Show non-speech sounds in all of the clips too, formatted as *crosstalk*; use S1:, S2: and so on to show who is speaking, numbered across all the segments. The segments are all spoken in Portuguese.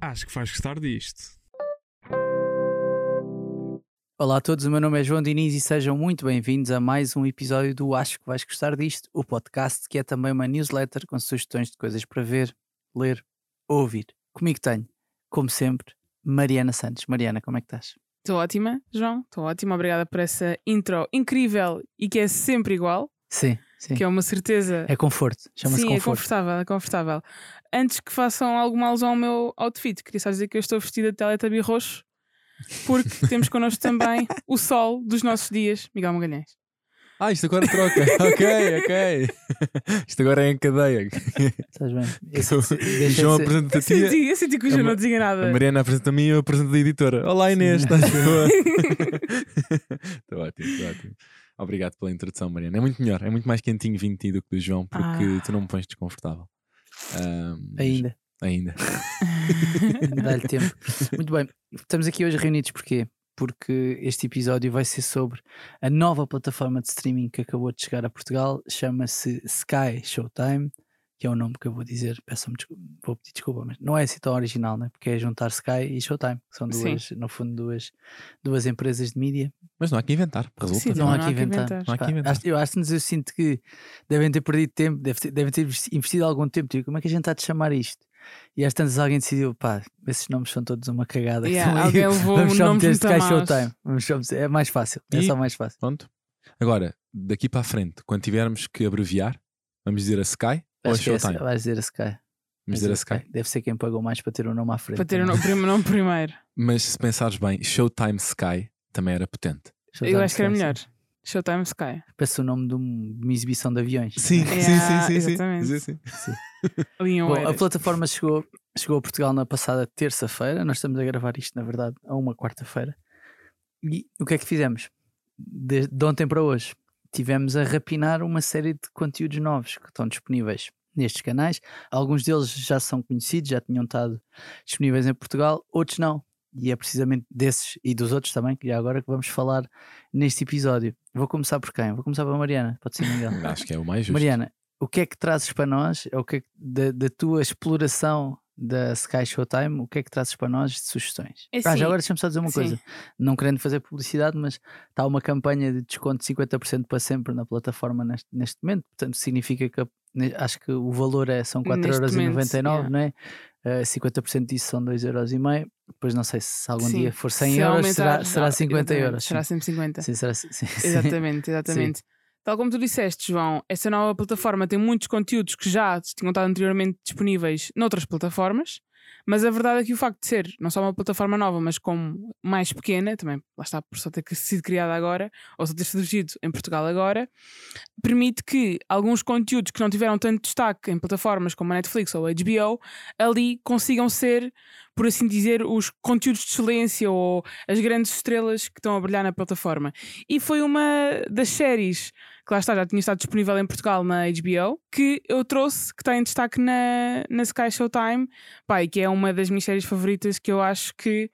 S1: Acho que vais gostar disto.
S2: Olá a todos, o meu nome é João Diniz e sejam muito bem-vindos a mais um episódio do Acho que vais gostar disto, o podcast que é também uma newsletter com sugestões de coisas para ver, ler, ouvir. Comigo tenho, como sempre, Mariana Santos. Mariana, como é que estás?
S3: Estou ótima, João. Estou ótima. Obrigada por essa intro incrível e que é sempre igual,
S2: Sim, sim.
S3: que é uma certeza.
S2: É conforto, chama-se
S3: Sim, é
S2: conforto.
S3: confortável, é confortável. Antes que façam alguma alusão ao meu outfit, queria só dizer que eu estou vestida de Teletubby roxo, porque temos connosco também o sol dos nossos dias, Miguel Magalhães.
S4: Ah, isto agora troca. *laughs* ok, ok. *laughs* Isto agora é em cadeia.
S2: Estás bem?
S4: O
S2: Esse- deixa
S4: João apresenta
S3: Eu
S4: a tia.
S3: senti, eu senti que o João não dizia nada.
S4: A Mariana apresenta a mim e eu apresento a editora. Olá Inês, estás boa? *laughs* Estou ótimo, estou ótimo. Obrigado pela introdução, Mariana. É muito melhor, é muito mais quentinho ti do que do João, porque
S3: Ah.
S4: tu não me pões desconfortável. Mas-
S2: Ainda,
S4: Ainda.
S2: dá-lhe tempo. Muito bem, estamos aqui hoje reunidos porquê? Porque este episódio vai ser sobre a nova plataforma de streaming que acabou de chegar a Portugal, chama-se Sky Showtime, que é o nome que eu vou dizer, peço-me desculpa, vou pedir desculpa, mas não é assim tão original, né? porque é juntar Sky e Showtime, que são
S3: Sim.
S2: duas, no fundo, duas, duas empresas de mídia.
S4: Mas não há que inventar. Resulta.
S3: Sim,
S2: Não,
S3: Não
S2: há
S3: há
S2: que inventar.
S3: inventar.
S4: Não há que inventar.
S2: acho- eu acho que eu sinto que devem ter perdido tempo, devem ter investido algum tempo. Tipo, como é que a gente está a chamar isto? E às tantas alguém decidiu, pá, esses nomes são todos uma cagada.
S3: Yeah,
S2: Então,
S3: alguém levou *laughs*
S2: vamos
S3: um
S2: só
S3: nome
S2: meter
S3: maus.
S2: Showtime. Vamos só meter- é mais fácil. É
S4: E-
S2: só mais fácil.
S4: Pronto. Agora, daqui para a frente, quando tivermos que abreviar, vamos dizer a Sky ou a
S2: é,
S4: Showtime?
S2: vais dizer a Sky.
S4: Vamos
S2: Vais
S4: dizer a Sky.
S2: Deve ser quem pagou mais para ter o nome à frente.
S3: Para ter o nome, prim- *laughs* nome primeiro.
S4: Mas se pensares bem, Showtime Sky também era potente.
S2: Showtime
S3: Eu acho que era melhor. Showtime Sky.
S2: Parece o nome de, um- uma exibição de aviões.
S4: Sim,
S3: Yeah,
S4: sim, sim, sim,
S3: exatamente.
S4: sim, sim.
S2: Bom, a plataforma chegou, chegou a Portugal na passada terça-feira. Nós estamos a gravar isto, na verdade, a uma quarta-feira. E o que é que fizemos? De, de ontem para hoje, tivemos a rapinar uma série de conteúdos novos que estão disponíveis nestes canais. Alguns deles já são conhecidos, já tinham estado disponíveis em Portugal, outros não. E é precisamente desses e dos outros também, que já agora que vamos falar neste episódio. Vou começar por quem? Vou começar pela Mariana, pode ser Miguel. *laughs*
S4: Acho que é o mais justo.
S2: Mariana, o que é que trazes para nós? O que é que- da, da tua exploração da Sky Showtime, o que é que trazes para nós de sugestões?
S3: É
S2: ah, já agora deixa-me só dizer uma
S3: sim.
S2: coisa. Não querendo fazer publicidade, mas está uma campanha de desconto de 50% para sempre na plataforma neste, neste momento. Portanto, significa que a- acho que o valor é, são
S3: Neste
S2: 4,99€,
S3: momento,
S2: não é? Uh, 50% disso são 2,5€. Depois não sei se algum
S3: Sim.
S2: dia for 100
S3: Se
S2: euros, será, será
S3: não,
S2: 50
S3: exatamente,
S2: euros.
S3: Será
S2: sim.
S3: sempre 50.
S2: Sim, será, sim, *laughs* sim.
S3: Exatamente, exatamente. Tal como tu disseste, João, essa nova plataforma tem muitos conteúdos que já tinham estado anteriormente disponíveis noutras plataformas, mas a verdade é que o facto de ser não só uma plataforma nova, mas como mais pequena, também lá está por só ter sido criada agora, ou só ter surgido em Portugal agora, permite que alguns conteúdos que não tiveram tanto destaque em plataformas como a Netflix ou a HBO, ali consigam ser, por assim dizer, os conteúdos de excelência ou as grandes estrelas que estão a brilhar na plataforma. E foi uma das séries que lá está, já tinha estado disponível em Portugal na HBO, que eu trouxe, que está em destaque na, na Sky Showtime, e que é uma das minhas séries favoritas que eu acho que.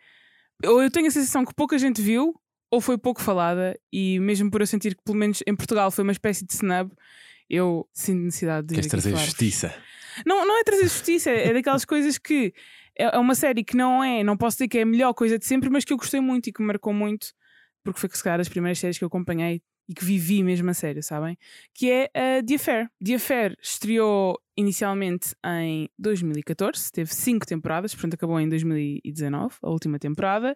S3: Ou eu tenho a sensação que pouca gente viu, ou foi pouco falada, e mesmo por eu sentir que, pelo menos em Portugal, foi uma espécie de snub, eu sinto necessidade de.
S4: Queres trazer justiça?
S3: Não, não é trazer justiça, é daquelas coisas que é é uma série que não é, não posso dizer que é a melhor coisa de sempre, mas que eu gostei muito e que me marcou muito, porque foi se calhar das primeiras séries que eu acompanhei e que vivi mesmo a sério, sabem? Que é a The Affair. The Affair estreou inicialmente em 2014, teve cinco temporadas, portanto acabou em 2019, a última temporada,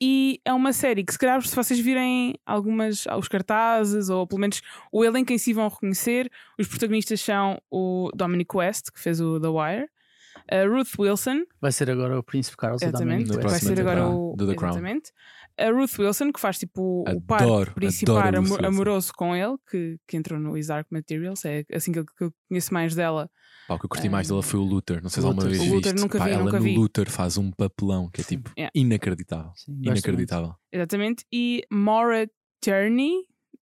S3: e é uma série que se calhar se vocês virem algumas os cartazes ou pelo menos o elenco em si vão reconhecer, os protagonistas são o Dominic West, que fez o The Wire, a Ruth Wilson,
S2: Vai ser agora o Príncipe Carlos e o
S3: exatamente, vai ser agora o
S4: do The Crown.
S3: exatamente. A Ruth Wilson, que faz tipo o par
S4: Adoro,
S3: principal
S4: adoro a Ruth
S3: amo-
S4: Wilson.
S3: amoroso com ele, que, que entrou no His Dark Materials, é assim que eu, que eu conheço mais dela.
S4: Pá, o que eu curti mais dela foi o Luther. Não sei se alguma vez
S3: O Luther
S4: viste.
S3: nunca
S4: Pá,
S3: vi,
S4: ela
S3: nunca
S4: no
S3: vi.
S4: Luther faz um papelão que é tipo
S3: Yeah.
S4: inacreditável.
S2: Sim,
S4: Inacreditável.
S3: Exatamente. E Maura Tierney,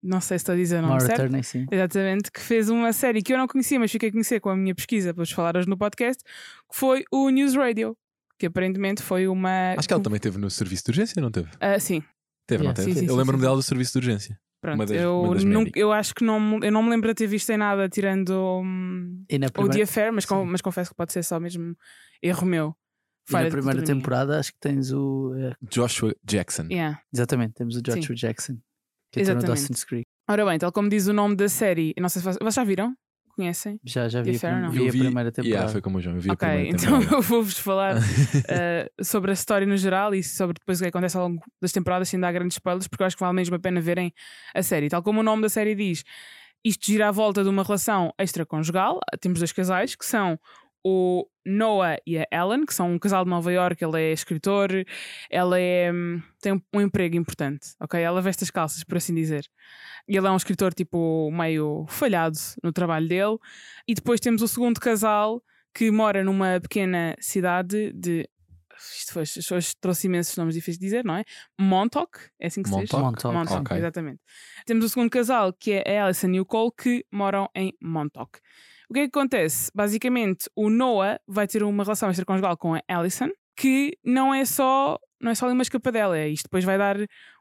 S3: não sei se estou a dizer o nome
S2: Maura
S3: certo.
S2: Turney, sim.
S3: Exatamente, que fez uma série que eu não conhecia, mas fiquei a conhecer com a minha pesquisa para vos falar hoje no podcast, que foi o News Radio, que aparentemente foi uma.
S4: Acho que ela também teve no serviço de urgência, não teve?
S3: Ah, sim,
S4: Teve,
S2: Yeah.
S4: não teve?
S3: Sim, sim,
S4: eu
S3: sim,
S4: lembro-me
S3: sim.
S4: dela do serviço de urgência.
S3: Pronto,
S4: Uma das-
S3: eu,
S4: uma das
S3: nunca-
S4: médicas.
S3: eu acho que não, me- eu não me lembro de ter visto em nada tirando hum,
S2: E na
S3: o
S2: primeira,
S3: The Affair, mas, com- mas confesso que pode ser só mesmo erro meu.
S2: e na
S3: Falha de
S2: primeira
S3: cultura minha.
S2: temporada acho que tens o. eh,
S4: Joshua Jackson.
S3: Yeah.
S2: exatamente, temos o Joshua Jackson. Que entrou no
S3: Exatamente.
S2: Dawson's Creek.
S3: Ora bem, tal como diz o nome da série, eu não sei se vocês, vocês já viram? Conhecem?
S2: Já, já vi, a, prim-
S3: não?
S2: vi
S4: Eu
S2: a primeira temporada.
S4: Yeah, foi como o João, eu vi a
S3: Ok,
S4: primeira
S3: então
S4: temporada.
S3: eu vou-vos falar *laughs* eh, sobre a história no geral e sobre depois o que acontece ao longo das temporadas, sem dar grandes spoilers, porque eu acho que vale mesmo a pena verem a série. Tal como o nome da série diz, isto gira à volta de uma relação extraconjugal. Temos dois casais que são o Noah e a Ellen, que são um casal de Nova York. Ele é escritor, ela é, hum, tem um, emprego importante, ok? Ela veste as calças, por assim dizer. E ele é um escritor tipo meio falhado no trabalho dele. E depois temos o segundo casal que mora numa pequena cidade de. Isto foi, as pessoas trouxe imensos nomes difíceis de dizer, não é? Montauk, é assim que se diz?
S4: Montauk?
S2: Montauk.
S3: Montauk,
S4: Ok.
S3: exatamente. Temos o segundo casal, que é a Alison e o Cole, que moram em Montauk. O que é que acontece? Basicamente, o Noah vai ter uma relação extraconjugal com a Alison, que não é só não é só ali uma escapadela, é isto depois vai dar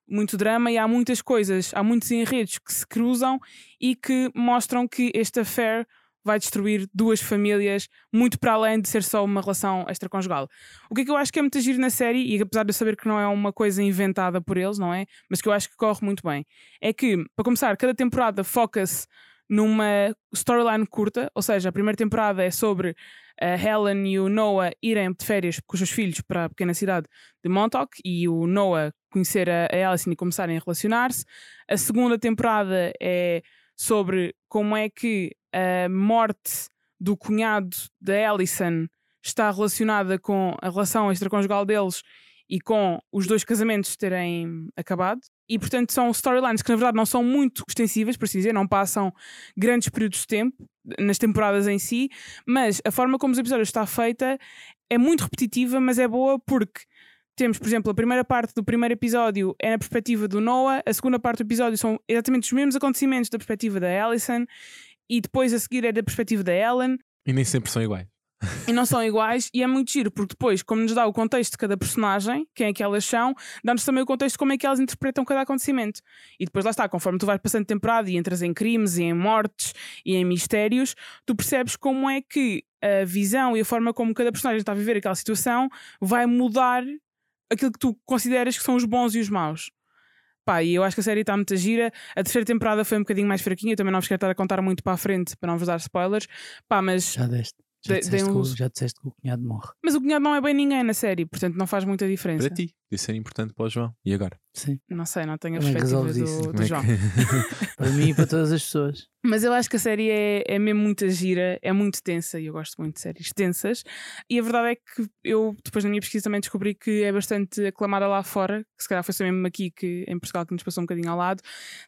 S3: muito drama e há muitas coisas, há muitos enredos que se cruzam e que mostram que este affair vai destruir duas famílias muito para além de ser só uma relação extraconjugal. O que é que eu acho que é muito giro na série, e apesar de eu saber que não é uma coisa inventada por eles, não é? Mas que eu acho que corre muito bem, é que, para começar, cada temporada foca-se numa storyline curta, ou seja, a primeira temporada é sobre a Helen e o Noah irem de férias com os seus filhos para a pequena cidade de Montauk e o Noah conhecer a, a Alison e começarem a relacionar-se. A segunda temporada é sobre como é que a morte do cunhado da Alison está relacionada com a relação extraconjugal deles e com os dois casamentos terem acabado. E, portanto, são storylines que, na verdade, não são muito extensivas, por assim dizer, não passam grandes períodos de tempo nas temporadas em si, mas a forma como os episódios está feita é muito repetitiva, mas é boa porque temos, por exemplo, a primeira parte do primeiro episódio é na perspectiva do Noah, a segunda parte do episódio são exatamente os mesmos acontecimentos da perspectiva da Alison, e depois a seguir é da perspectiva da Ellen,
S4: E nem sempre são iguais.
S3: E não são iguais, e é muito giro, porque depois, como nos dá o contexto de cada personagem, quem é que elas são, dá-nos também o contexto de como é que elas interpretam cada acontecimento. E depois lá está, conforme tu vais passando temporada e entras em crimes e em mortes e em mistérios, tu percebes como é que a visão e a forma como cada personagem está a viver aquela situação vai mudar aquilo que tu consideras que são os bons e os maus. Pá, e eu acho que a série está muito gira. A terceira temporada foi um bocadinho mais fraquinha, eu também não vos quero estar a contar muito para a frente para não vos dar spoilers. Pá, mas
S2: Já deste. Já,
S3: Dei-
S2: disseste que já disseste que o cunhado morre.
S3: Mas o cunhado não é bem ninguém na série, portanto não faz muita diferença.
S4: Para ti, podia ser importante para o João. E agora?
S2: Sim.
S3: Não sei, não tenho a
S2: é
S3: perspectiva
S2: isso?
S3: do, do
S4: é
S3: João.
S4: que- *laughs*
S2: Para mim e para todas as pessoas.
S3: Mas eu acho que a série é, é mesmo muito gira, é muito tensa e eu gosto muito de séries tensas. E a verdade é que eu, depois na minha pesquisa, também descobri que é bastante aclamada lá fora, que se calhar foi só mesmo aqui que, em Portugal que nos passou um bocadinho ao lado.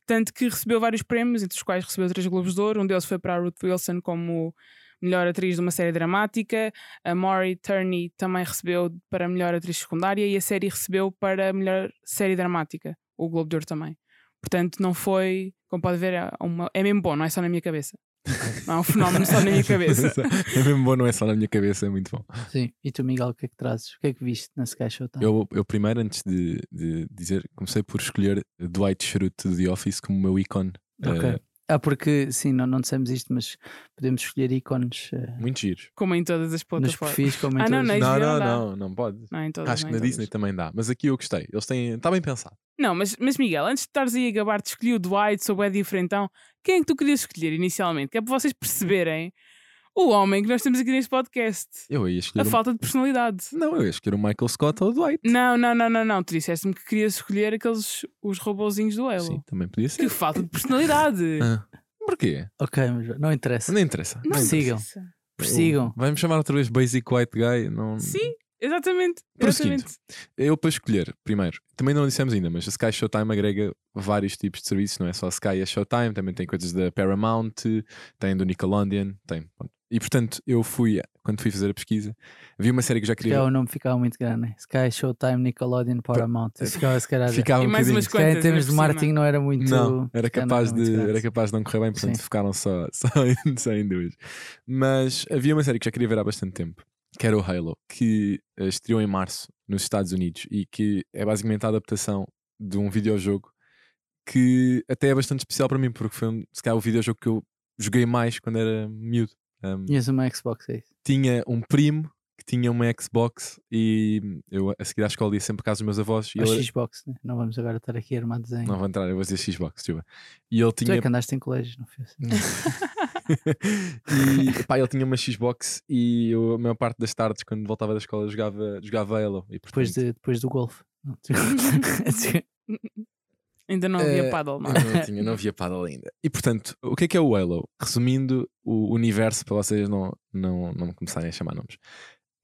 S3: Tanto que recebeu vários prémios, entre os quais recebeu três Globos de Ouro. Um deles foi para a Ruth Wilson como melhor atriz de uma série dramática. A Maury Turney também recebeu para melhor atriz secundária e a série recebeu para melhor série dramática, o Globo de Ouro também. Portanto, não foi, como pode ver, é, uma, é mesmo bom, não é só na minha cabeça. Não é um fenómeno só na minha *laughs* cabeça.
S4: é mesmo bom, não é só na minha cabeça, é muito bom.
S2: Sim. E tu, Miguel, o que é que trazes? O que é que viste na Sky Showtime?
S4: Eu, eu primeiro, antes de, de dizer, comecei por escolher Dwight Schrute de The Office como o meu ícone.
S2: Ok.
S4: eh,
S2: Ah, porque sim, não, não dissemos isto, mas podemos escolher ícones eh,
S4: muito giros.
S3: Como em todas as
S2: nos
S3: plataformas.
S2: perfis, como em
S3: Ah, não,
S2: todas.
S4: Não,
S3: HBO
S4: não,
S3: dá.
S4: não, não pode.
S3: Não, em todas,
S4: Acho
S3: não
S4: que na Disney
S3: todas.
S4: também dá, mas aqui eu gostei. Eles têm. Está bem pensado.
S3: Não, mas, mas Miguel, antes de estares aí a gabar-te, escolhi o Dwight, sou é diferentão. Quem é que tu querias escolher inicialmente? Que é para vocês perceberem o homem que nós temos aqui neste podcast.
S4: Eu ia
S3: A
S4: escolher. um-
S3: falta de personalidade.
S4: Não, eu ia escolher o Michael Scott ou o Dwight.
S3: Não, não, não, não, não. Tu disseste-me que querias escolher aqueles os robozinhos do Halo.
S4: Sim, também podia ser.
S3: Que falta de personalidade. *laughs*
S4: Ah, Porquê?
S2: Ok, mas não interessa.
S4: Não interessa.
S3: Não
S2: Sigam.
S3: interessa.
S2: Persigam.
S4: Vai-me chamar outra vez Basic White Guy? Não...
S3: Sim, exatamente. Exatamente.
S4: Eu para escolher, primeiro, também não dissemos ainda, mas a Sky Showtime agrega vários tipos de serviços, não é só a Sky e a Showtime, também tem coisas da Paramount, tem do Nickelodeon, tem. pronto. E portanto, eu fui, quando fui fazer a pesquisa, vi uma série que já
S2: Se
S4: queria.
S2: calhar o nome ficava muito grande, né? Sky, Showtime, Nickelodeon, Paramount. Isso ficava se calhar. *laughs*
S4: Ficava um
S3: mais
S4: bocadinho.
S3: umas quantas.
S2: em termos de marketing não era muito.
S4: Não, era
S2: calhar não
S4: capaz,
S2: muito
S4: de,
S2: grande.
S4: era capaz de não correr bem, portanto
S2: Sim.
S4: ficaram só, *laughs* só, em, só em duas. Mas havia uma série que já queria ver há bastante tempo, que era o Halo, que eh, estreou em março nos Estados Unidos e que é basicamente a adaptação de um videojogo que até é bastante especial para mim, porque foi um, se calhar o videojogo que eu joguei mais quando era miúdo. Um,
S2: Tinhas uma Xbox, é isso?
S4: tinha um primo que tinha uma Xbox e eu a seguir à escola ia sempre casa dos meus avós e
S2: Ou
S4: ele,
S2: Xbox, né? Não vamos agora estar aqui armados em.
S4: não vou entrar, eu vou dizer Xbox, desculpa. E ele
S2: Tu
S4: tinha
S2: é que andaste em colégio, não fez?
S4: e *laughs* pá, ele tinha uma Xbox e eu, a maior parte das tardes, quando voltava da escola, jogava, jogava Halo. E,
S2: Depois,
S4: portanto,
S2: de, depois do golfe. *laughs*
S3: Ainda não havia
S4: Eh,
S3: paddle, não.
S4: eu não tinha, não havia paddle ainda. E portanto, o que é que é o Halo? Resumindo o universo, para vocês não, não, não me começarem a chamar nomes.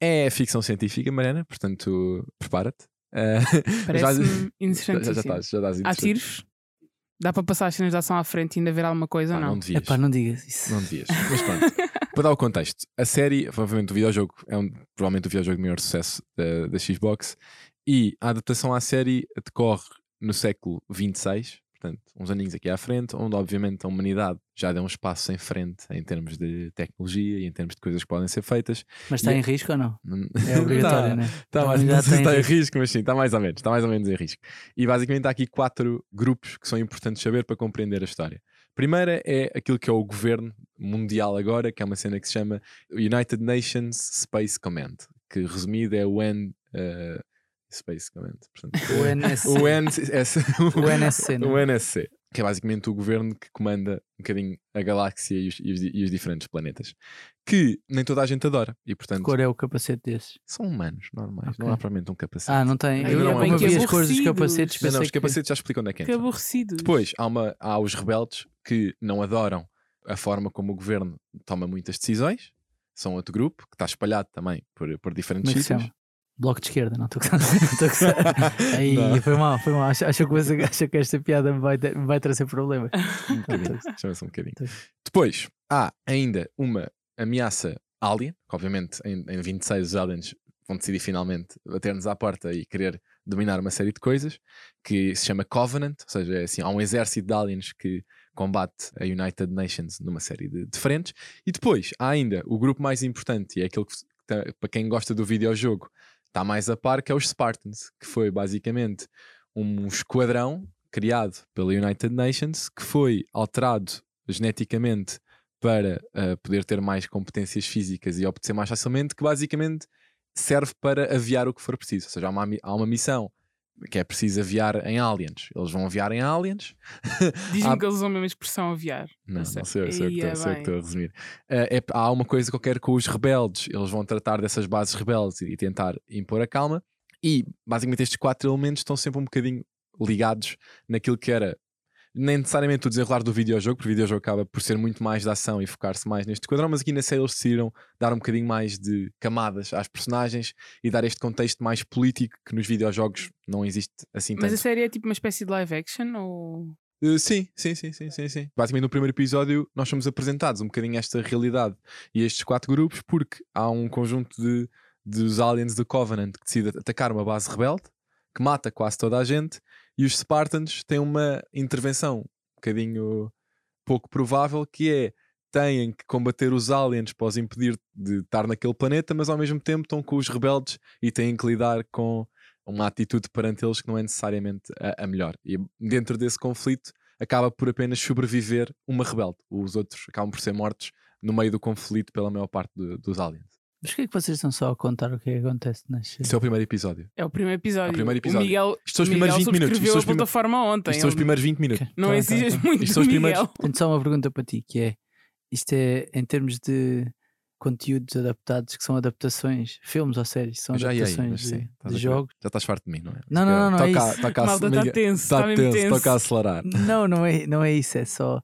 S4: É ficção científica, Mariana, portanto, prepara-te. Eh, *laughs*
S3: Parece-me *laughs*
S4: já, já, já estás, já estás
S3: Há
S4: interessante.
S3: tiros? Dá para passar as cenas de ação à frente e ainda ver alguma coisa
S4: Pá,
S3: ou
S4: não
S3: não?
S4: devias.
S2: Epá, não digas isso.
S4: Não devias. *laughs* Mas pronto. Para dar o contexto, a série, provavelmente o videojogo, é um, provavelmente o videojogo de maior sucesso da, da Xbox e a adaptação à série decorre no século XXVI, portanto, uns aninhos aqui à frente, onde obviamente a humanidade já deu um espaço em frente em termos de tecnologia e em termos de coisas que podem ser feitas.
S2: Mas está
S4: E-
S2: em risco ou não? É obrigatório, *laughs*
S4: Tá,
S2: né?
S4: Tá,
S2: A
S4: mas não sei
S2: está em
S4: em risco, mas sim, está mais ou menos, está mais ou menos em risco. E basicamente há aqui quatro grupos que são importantes saber para compreender a história. Primeira é aquilo que é o governo mundial agora, que é uma cena que se chama United Nations Space Command, que resumido é o UN uh, Command. Portanto, *laughs*
S2: O NSC.
S4: o NS
S2: O NSC, *laughs*
S4: o NSC, que é basicamente o governo que comanda um bocadinho a galáxia e os, e os e os diferentes planetas. Que nem toda a gente adora. E portanto,
S2: Que cor é o capacete desses?
S4: são humanos normais,
S2: Ok.
S4: não há propriamente um capacete.
S2: Ah, não tem. Eu,
S4: não, bem
S2: eu
S4: que
S2: vi as cores dos
S3: aborrecidos.
S2: capacetes,
S4: Não, não, os
S2: que-
S4: capacetes já explico onde é que
S3: Que
S4: entra.
S3: aborrecido.
S4: Depois há, uma, há os rebeldes que não adoram a forma como o governo toma muitas decisões. São outro grupo que está espalhado também por, por diferentes
S2: é que
S4: sítios.
S2: Bloco de esquerda, não estou *laughs* a. Aí, foi mal, foi mal. Acho, acho, que, *laughs* acho que esta piada me vai, ter- me vai trazer problemas.
S4: Um bocadinho. Chama-se um bocadinho. Depois há ainda uma ameaça alien, que obviamente em, em 26 os aliens vão decidir finalmente bater-nos à porta e querer dominar uma série de coisas, que se chama Covenant, ou seja, é assim, há um exército de aliens que combate a United Nations numa série de, de frentes. E depois há ainda o grupo mais importante, e é aquele que, tá- para quem gosta do videojogo, está mais a par, que é os Spartans, que foi basicamente um esquadrão criado pela United Nations que foi alterado geneticamente para uh, poder ter mais competências físicas e obedecer mais facilmente, que basicamente serve para aviar o que for preciso. Ou seja, há uma, há uma missão que é preciso aviar em aliens. Eles vão aviar em aliens. *laughs*
S3: Diz-me
S4: há-
S3: que eles usam a mesma expressão aviar.
S4: Não, não
S3: sei.
S4: sei, eu sei o que
S3: Ia
S4: estou- sei o que
S3: bem.
S4: estou a resumir. Eh, é- há uma coisa qualquer com os rebeldes. Eles vão tratar dessas bases rebeldes e tentar impor a calma. E basicamente estes quatro elementos estão sempre um bocadinho ligados naquilo que era nem necessariamente o desenrolar do videojogo, porque o videojogo acaba por ser muito mais de ação e focar-se mais neste quadrão, mas aqui na série eles decidiram dar um bocadinho mais de camadas às personagens e dar este contexto mais político que nos videojogos não existe assim
S3: Mas
S4: tanto.
S3: a série é tipo uma espécie de live action ou.
S4: Uh, sim, sim, sim, sim, sim, sim. Basicamente no primeiro episódio nós somos apresentados um bocadinho esta realidade e estes quatro grupos porque há um conjunto de dos aliens do Covenant que decide atacar uma base rebelde que mata quase toda a gente e os Spartans têm uma intervenção um bocadinho pouco provável que é têm que combater os aliens para os impedir de estar naquele planeta, mas ao mesmo tempo estão com os rebeldes e têm que lidar com uma atitude perante eles que não é necessariamente a, a melhor. E dentro desse conflito acaba por apenas sobreviver uma rebelde. Os outros acabam por ser mortos no meio do conflito pela maior parte do- dos aliens.
S2: Mas porquê é que vocês estão só a contar o que é que acontece nas
S4: Esse é o primeiro episódio.
S3: É o primeiro episódio.
S4: É o primeiro episódio.
S3: O Miguel,
S4: Isto são os primeiros
S3: Miguel
S4: 20 minutos. Isto
S3: subscreveu
S4: são os
S3: plataforma ontem.
S4: Isto são os
S3: Ele-
S4: primeiros 20 minutos.
S3: Não
S2: Tá
S3: exijas
S2: tá bem.
S3: muito
S4: Isto
S3: do
S4: são os primeiros-
S3: Miguel.
S2: Tenho só uma pergunta para ti, que é isto é em termos de conteúdos adaptados, que são adaptações, filmes ou séries, são
S4: Já aí,
S2: adaptações
S4: mas
S2: de,
S4: sim,
S2: de jogos.
S4: Já estás farto de mim, não é?
S2: Não, não, não, não é
S4: Toca,
S2: isso.
S3: está tenso,
S4: Está tenso,
S3: tenso.
S4: toca a acelerar.
S2: Não, não é, não é isso, é só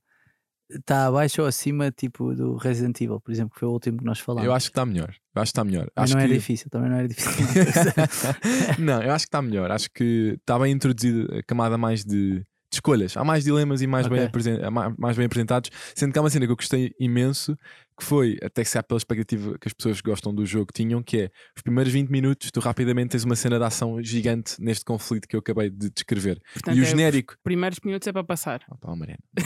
S2: está abaixo ou acima tipo do Resident Evil, por exemplo, que foi o último que nós falámos.
S4: Eu acho que está melhor. Eu acho que está melhor.
S2: Mas
S4: acho
S2: não
S4: que...
S2: era difícil, também não era difícil. *laughs*
S4: não, eu acho que está melhor. Acho que está bem introduzida a camada mais de, de escolhas. Há mais dilemas e mais, bem
S2: Ok.
S4: apresen- mais, mais bem apresentados. Sendo que há uma cena que eu gostei imenso, que foi, até que se há pela expectativa que as pessoas que gostam do jogo tinham, que é os primeiros 20 minutos, tu rapidamente tens uma cena de ação gigante neste conflito que eu acabei de descrever.
S3: Portanto,
S4: e o
S3: é-
S4: genérico.
S3: Primeiros minutos é para passar.
S4: Oh, pá, Mariana, mas-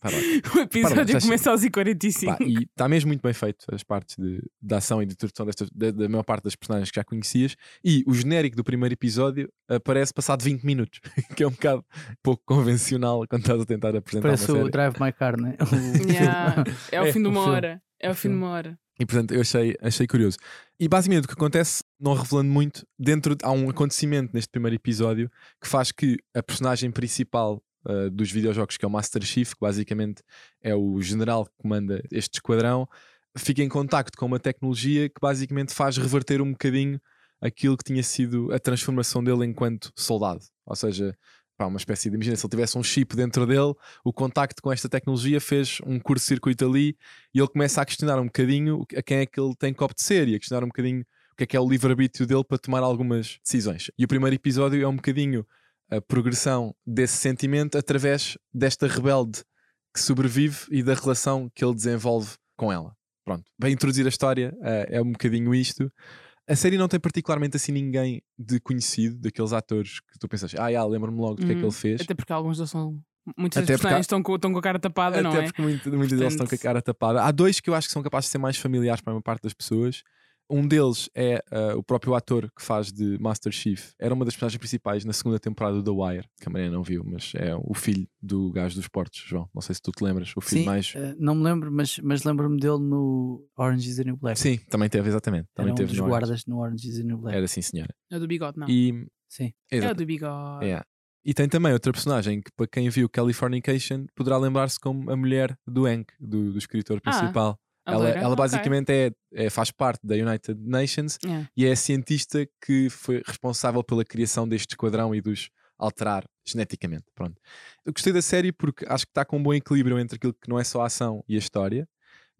S4: tá. *laughs*
S3: O episódio começa aos 45.
S4: Pá, e está mesmo muito bem feito as partes de, de ação e de introdução destas, da, da maior parte das personagens que já conhecias. E o genérico do primeiro episódio aparece passado 20 minutos, *laughs* que é um bocado pouco convencional quando estás a tentar apresentar
S2: Parece
S4: uma
S2: o
S4: série.
S2: Drive My Car, né? O *laughs*
S3: Yeah. É ao
S4: É,
S3: fim de
S2: o
S3: uma hora. É ao fim de uma hora.
S4: E portanto eu achei, achei curioso. E basicamente o que acontece, não revelando muito, dentro de- há um acontecimento neste primeiro episódio que faz que a personagem principal uh, dos videojogos, que é o Master Chief, que basicamente é o general que comanda este esquadrão, fica em contacto com uma tecnologia que basicamente faz reverter um bocadinho aquilo que tinha sido a transformação dele enquanto soldado. Ou seja, pá, uma espécie de. Imagina, se ele tivesse um chip dentro dele, o contacto com esta tecnologia fez um curto-circuito ali e ele começa a questionar um bocadinho a quem é que ele tem que obedecer e a questionar um bocadinho o que é que é o livre-arbítrio dele para tomar algumas decisões. E o primeiro episódio é um bocadinho a progressão desse sentimento através desta rebelde que sobrevive e da relação que ele desenvolve com ela. Pronto, vai introduzir a história, eh, é um bocadinho isto. A série não tem particularmente assim ninguém de conhecido, daqueles atores que tu pensas, ah, já, lembro-me logo do que é que
S3: Uhum.
S4: ele fez.
S3: Até porque alguns deles são. Muitas
S4: Até porque
S3: estão com, estão com a cara tapada, não
S4: Até
S3: é?
S4: porque muito- muitos deles estão com a
S3: Portanto-
S4: cara tapada. Há dois que eu acho que são capazes de ser mais familiares para a maior parte das pessoas. Um deles é ah, o próprio ator que faz de Master Chief. Era uma das personagens principais na segunda temporada do The Wire, que a Maria não viu, mas é o filho do gajo dos portos, João. Não sei se tu te lembras. O filho
S2: Sim,
S4: mais.
S2: eh, não me lembro, mas, mas lembro-me dele no Orange is the New Black.
S4: Sim, também teve, exatamente.
S2: Era
S4: Também
S2: um
S4: teve
S2: dos
S4: no Orange.
S2: guardas no Orange is the New Black.
S4: Era sim, senhora.
S3: É o do bigode, não.
S4: E,
S2: Sim.
S3: É o
S4: exato.
S3: do bigode.
S4: É. E tem também outra personagem que, para quem viu Californication, poderá lembrar-se como a mulher do Hank, do, do escritor
S3: Ah,
S4: principal.
S3: A
S4: ela, ela basicamente é, é- faz parte da United Nations
S3: É.
S4: e é a cientista que foi responsável pela criação deste esquadrão e dos alterar geneticamente. Pronto. Eu gostei da série porque acho que está com um bom equilíbrio entre aquilo que não é só a ação e a história.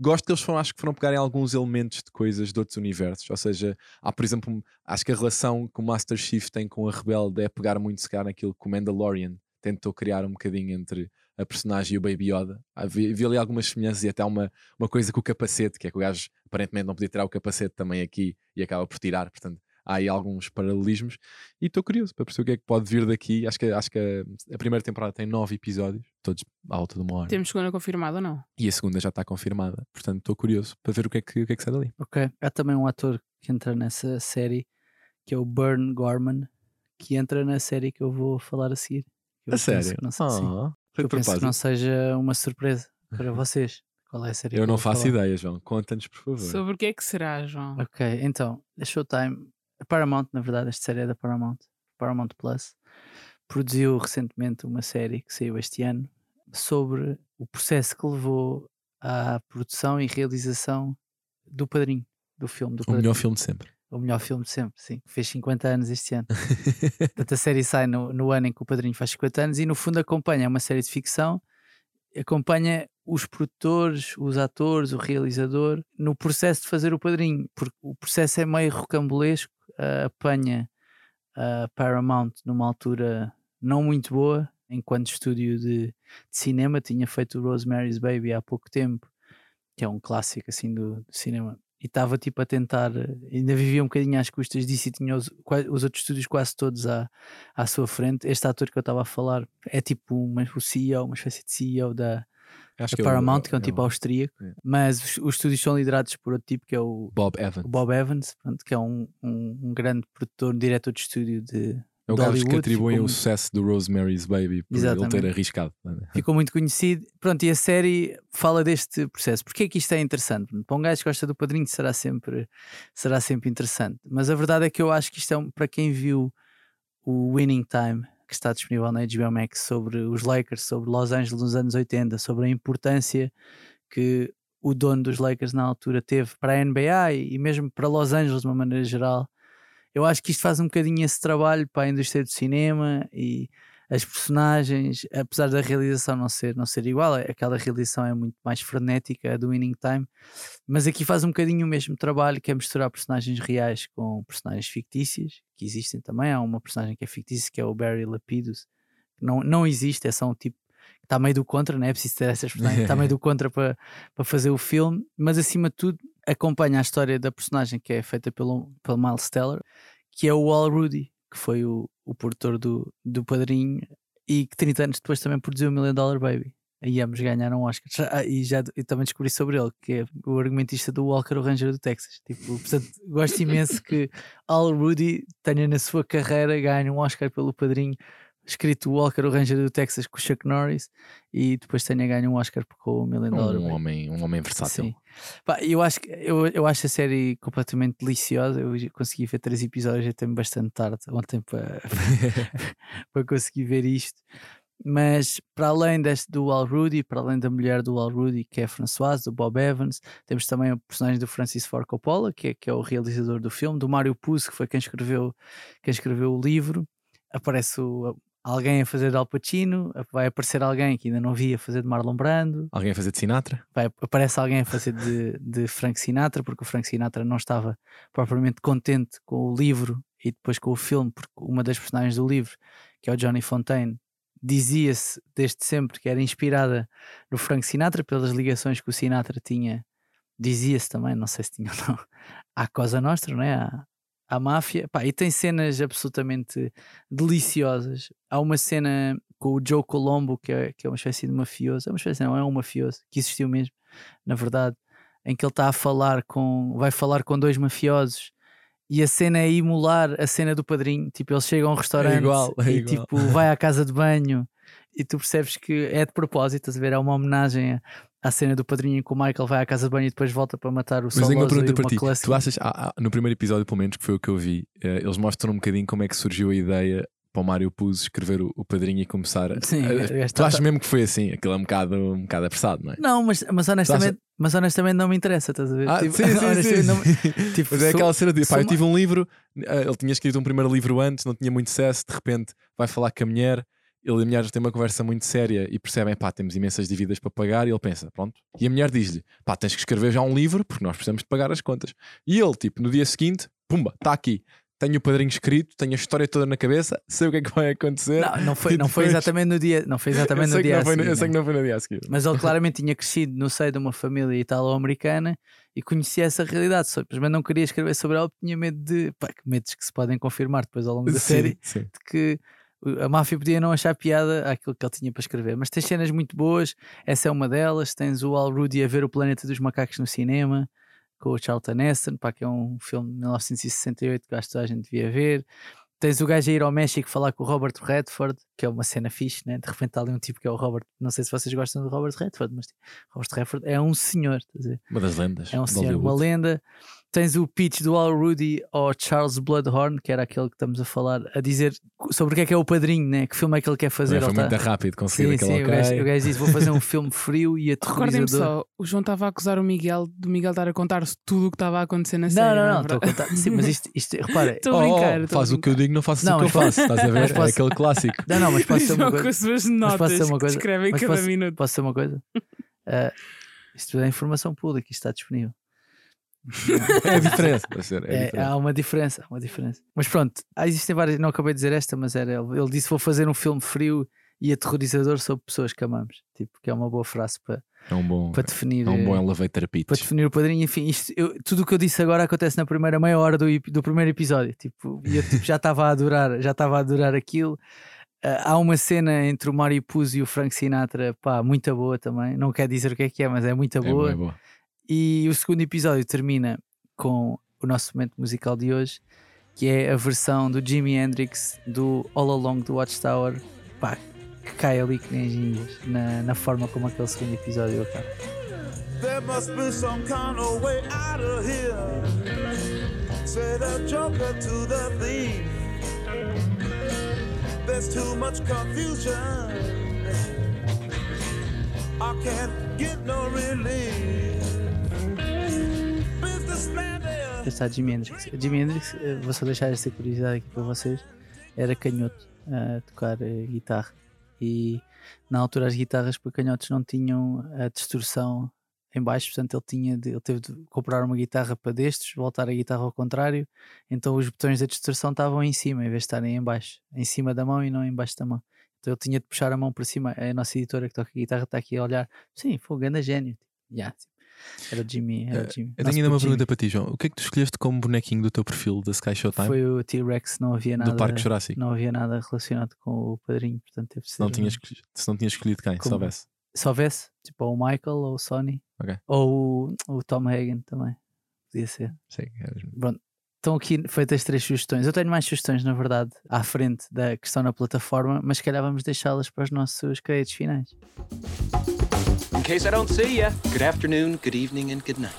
S4: Gosto que eles foram, acho que foram pegarem alguns elementos de coisas de outros universos. Ou seja, há, por exemplo, acho que a relação que o Master Chief tem com a Rebelde é pegar muito se calhar naquilo que o Mandalorian tentou criar um bocadinho entre a personagem e o Baby Yoda. Havia, havia ali algumas semelhanças e até uma, uma coisa com o capacete, que é que o gajo aparentemente não podia tirar o capacete também aqui e acaba por tirar, portanto há aí alguns paralelismos e estou curioso para perceber o que é que pode vir daqui. Acho que, acho que a, a primeira temporada tem nove episódios, todos à alta de uma hora,
S3: Temos segunda confirmada ou não?
S4: e a segunda já está confirmada, portanto estou curioso para ver o que é que, o que, é que sai dali.
S2: Ok. Há também um ator que entra nessa série que é o Burn Gorman, que entra na série que eu vou falar a seguir. Eu
S4: A sério?
S2: que não sei- sim.
S4: Foi
S2: Eu penso que não seja uma surpresa para vocês. Qual é a série?
S4: Eu não faço
S2: falar?
S4: ideia, João. Conta-nos, por favor.
S3: Sobre o que é que será, João?
S2: Ok, então, a Showtime, a Paramount, na verdade, esta série é da Paramount, Paramount Plus, produziu recentemente uma série que saiu este ano sobre o processo que levou à produção e realização do Padrinho, do filme do
S4: O
S2: Padrinho.
S4: melhor filme de sempre.
S2: O melhor filme de sempre, sim. que Fez 50 anos este ano. *laughs* Portanto, a série sai no, no ano em que o Padrinho faz 50 anos e, no fundo, acompanha uma série de ficção, acompanha os produtores, os atores, o realizador, no processo de fazer o Padrinho, porque o processo é meio rocambolesco, ah, apanha a Paramount numa altura não muito boa, enquanto estúdio de, de cinema, tinha feito Rosemary's Baby há pouco tempo, que é um clássico assim do, do cinema e estava tipo a tentar, ainda vivia um bocadinho às custas disso e tinha os, os outros estúdios quase todos à, à sua frente. Este ator que eu estava a falar é tipo uma, o CEO, uma espécie de CEO da,
S4: Acho
S2: da
S4: que é o-
S2: Paramount, que é um
S4: é
S2: tipo
S4: o
S2: austríaco,
S4: é.
S2: mas os, os estúdios são liderados por outro tipo que é o,
S4: Bob Evans.
S2: o Bob Evans, pronto, que é um, um, um grande produtor, um diretor de estúdio de.
S4: É o gajo que atribuem o sucesso do Rosemary's Baby por ele ter
S2: Exatamente.
S4: arriscado. né?
S2: ficou muito conhecido. Pronto, e a série fala deste processo. Porquê é que isto é interessante? Para um gajo que gosta do padrinho será sempre, será sempre interessante. Mas a verdade é que eu acho que isto é um, para quem viu o Winning Time, que está disponível na HBO Max, sobre os Lakers, sobre Los Angeles nos anos 80, sobre a importância que o dono dos Lakers na altura teve para a NBA e mesmo para Los Angeles de uma maneira geral. Eu acho que isto faz um bocadinho esse trabalho para a indústria do cinema e as personagens, apesar da realização não ser, não ser igual, aquela realização é muito mais frenética, a do Winning Time, mas aqui faz um bocadinho o mesmo trabalho que é misturar personagens reais com personagens fictícias, que existem também. Há uma personagem que é fictícia, que é o Barry Lapidus, que não, não existe, é só um tipo está meio do contra, não é preciso ter essas personagens, está meio *laughs* do contra para, para fazer o filme, mas acima de tudo acompanha a história da personagem que é feita pelo, pelo Miles Teller, que é o Wal Rudy, que foi o, o produtor do, do Padrinho e que 30 anos depois também produziu o Million Dollar Baby. E ambos ganharam Oscar. Já- E já e também descobri sobre ele, que é o argumentista do Walker, o Ranger do Texas. Tipo, portanto, gosto imenso que Al Rudy tenha na sua carreira ganho um Oscar pelo Padrinho, escrito Walker, o Ranger do Texas, com o Chuck Norris, e depois tenha ganho um Oscar com o Million Dollar
S4: Um
S2: Baby.
S4: homem, um homem versátil.
S2: Sim. Pá, eu, acho, que- eu, eu acho a série completamente deliciosa. Eu consegui ver três episódios até bastante tarde ontem para, *laughs* *laughs* para conseguir ver isto. Mas para além deste do Al Rudy, para além da mulher do Al Rudy, que é a Françoise, do Bob Evans, temos também o personagem do Francis Ford Coppola, que é, que é o realizador do filme, do Mário Puzo, que foi quem escreveu, quem escreveu o livro. Aparece o- alguém a fazer de Al Pacino, vai aparecer alguém que ainda não via fazer de Marlon Brando
S4: Alguém a fazer de Sinatra?
S2: vai, aparece alguém a fazer de, de Frank Sinatra, porque o Frank Sinatra não estava propriamente contente com o livro e depois com o filme, porque uma das personagens do livro, que é o Johnny Fontaine, dizia-se desde sempre que era inspirada no Frank Sinatra pelas ligações que o Sinatra tinha, dizia-se também, não sei se tinha ou não, à Cosa Nostra, não é? À, à máfia, Pá, e tem cenas absolutamente deliciosas. Há uma cena com o Joe Colombo, que é, que é uma espécie de mafioso, é uma espécie, não, é um mafioso, que existiu mesmo, na verdade, em que ele está a falar com, vai falar com dois mafiosos e a cena é emular a cena do padrinho. Tipo, eles chegam a um restaurante
S4: igual, é
S2: e
S4: igual.
S2: tipo, vai à casa de banho e tu percebes que é de propósito, estás a ver? É uma homenagem a- à cena do padrinho em que o Michael vai à casa de banho e depois volta para matar o
S4: Mas tenho uma pergunta para ti.
S2: McCluskey.
S4: Tu achas, ah, ah, no primeiro episódio, pelo menos, que foi o que eu vi, eh, eles mostram um bocadinho como é que surgiu a ideia para o Mário Puzo escrever o, o padrinho e começar. a-
S2: Sim,
S4: a- tu
S2: tá-
S4: achas mesmo que foi assim? Aquilo é um bocado, um bocado apressado, não é?
S2: Não, mas, mas, honestamente, mas honestamente não me interessa, estás a ver?
S4: Ah,
S2: Tipo,
S4: sim, *laughs* sim, sim,
S2: não *laughs* tipo,
S4: Mas é aquela cena de pá, eu tive um livro, eh, ele tinha escrito um primeiro livro antes, não tinha muito sucesso, de repente vai falar com a mulher, ele e a mulher já têm uma conversa muito séria e percebem, pá, temos imensas dívidas para pagar, e ele pensa, pronto. E a mulher diz-lhe, pá, tens que escrever já um livro porque nós precisamos de pagar as contas. E ele, tipo, no dia seguinte, pumba, está aqui. Tenho o padrinho escrito, tenho a história toda na cabeça, sei o que é que vai acontecer.
S2: Não, não foi, não foi exatamente no dia, não foi *laughs* exatamente no dia a seguir,
S4: Eu sei
S2: né?
S4: que não foi no dia a seguir.
S2: Mas ele *laughs* claramente tinha crescido no seio de uma família italo-americana e conhecia essa realidade, mas não queria escrever sobre ela, porque tinha medo de pá, que medos que se podem confirmar depois ao longo da
S4: Sim,
S2: série,
S4: sim.
S2: de que a máfia podia não achar piada àquilo que ele tinha para escrever. Mas tens cenas muito boas, essa é uma delas. Tens o Al Rudy a ver o Planeta dos Macacos no cinema, com o Charlton Heston, pá, que é um filme de 1968 que acho que toda a gente devia ver. Tens o gajo a ir ao México falar com o Robert Redford, que é uma cena fixe, né? De repente há ali um tipo que é o Robert. Não sei se vocês gostam do Robert Redford, mas tipo, Robert Redford é um senhor?
S4: Uma das lendas.
S2: É um senhor, uma lenda. Tens o pitch do Al Rudy ao Charles Bloodhorn, que era aquele que estamos a falar, a dizer sobre o que é que é o padrinho, né? que filme é que ele quer fazer.
S4: Foi
S2: tá-
S4: muito rápido conseguir
S2: Sim,
S4: aquele
S2: sim, o
S4: ok.
S2: gajo, o gajo disse: Vou fazer um *laughs* filme frio e
S3: Recordem-me
S2: aterrorizador.
S3: só, o João estava a acusar o Miguel do Miguel estar a contar tudo o que estava a acontecer na
S2: Não,
S3: série.
S2: não,
S3: é
S2: não, estou a contar. Sim, mas isto, isto repara, *laughs*
S3: Estou a
S4: Oh, oh,
S3: brincar. a
S4: faz o que eu digo, não faço
S2: Não,
S4: o que eu
S2: posso-
S4: faço, estás a ver?
S2: mas
S4: É
S2: posso-
S4: aquele clássico.
S2: não, não, mas posso ser uma coisa. Mas posso ser uma coisa.
S3: escrevem cada
S2: posso-
S3: minuto.
S2: Posso ser uma coisa? Ah, isto é informação pública, isto está disponível. *laughs*
S4: É a diferença. É
S2: É,
S4: diferença.
S2: há uma diferença, há uma diferença. Mas pronto, há, existem várias. Não acabei de dizer esta, mas era ele. Ele disse: Vou fazer um filme frio e aterrorizador sobre pessoas que amamos. Tipo, que é uma boa frase para,
S4: É um bom,
S2: para definir.
S4: é um bom
S2: eh,
S4: elevator pitch.
S2: para definir o padrinho, enfim, isto, eu- tudo o que eu disse agora acontece na primeira meia hora do, do primeiro episódio. Tipo, eu tipo, já estava a adorar, já estava a adorar aquilo. Ah, há uma cena entre o Mário Puzo e o Frank Sinatra, pá, muito boa também. Não quer dizer o que é que é, mas é muito
S4: É
S2: boa,
S4: é boa.
S2: E o segundo episódio termina com o nosso momento musical de hoje, que é a versão do Jimi Hendrix do All Along the Watchtower, pá, que cai ali que nem gingas na, na forma como aquele segundo episódio acaba.
S1: There must be some kind of way out of here. Say the joker to the thief. There's too much confusion. I can't get no relief.
S2: Está Jimi Hendrix. Jimi Hendrix, eh, vou só deixar esta curiosidade aqui para vocês, era canhoto a tocar eh, guitarra. E na altura as guitarras para canhotos não tinham a distorção em baixo, portanto ele, tinha de- ele teve de comprar uma guitarra para destes, voltar a guitarra ao contrário, então os botões da distorção estavam em cima em vez de estarem em baixo, em cima da mão e não em baixo da mão. Ele tinha de puxar a mão para cima. A nossa editora que toca guitarra está aqui a olhar. Sim, foi um grande gênio. Yeah. Era Jimmy. Era o Jimmy.
S4: Eu tenho ainda uma
S2: Jimmy.
S4: pergunta para ti, João. O que é que tu escolheste como bonequinho do teu perfil da Sky Showtime?
S2: Foi o T-Rex, não havia nada.
S4: do Parque Jurássico.
S2: Não havia nada relacionado com o padrinho, portanto teve
S4: Se não, tinhas, se não tinhas escolhido quem, se
S2: Como?
S4: soubesse.
S2: Se houvesse, tipo, ou o Michael ou o Sony.
S4: Ok.
S2: Ou o, o Tom Hagen também. Podia ser.
S4: Sim, eras-
S2: Estão aqui feitas três sugestões. Eu tenho mais sugestões, na verdade, à frente da questão na plataforma, mas se calhar vamos deixá-las para os nossos créditos finais.
S5: In case I don't see ya, good afternoon, good evening, and good night.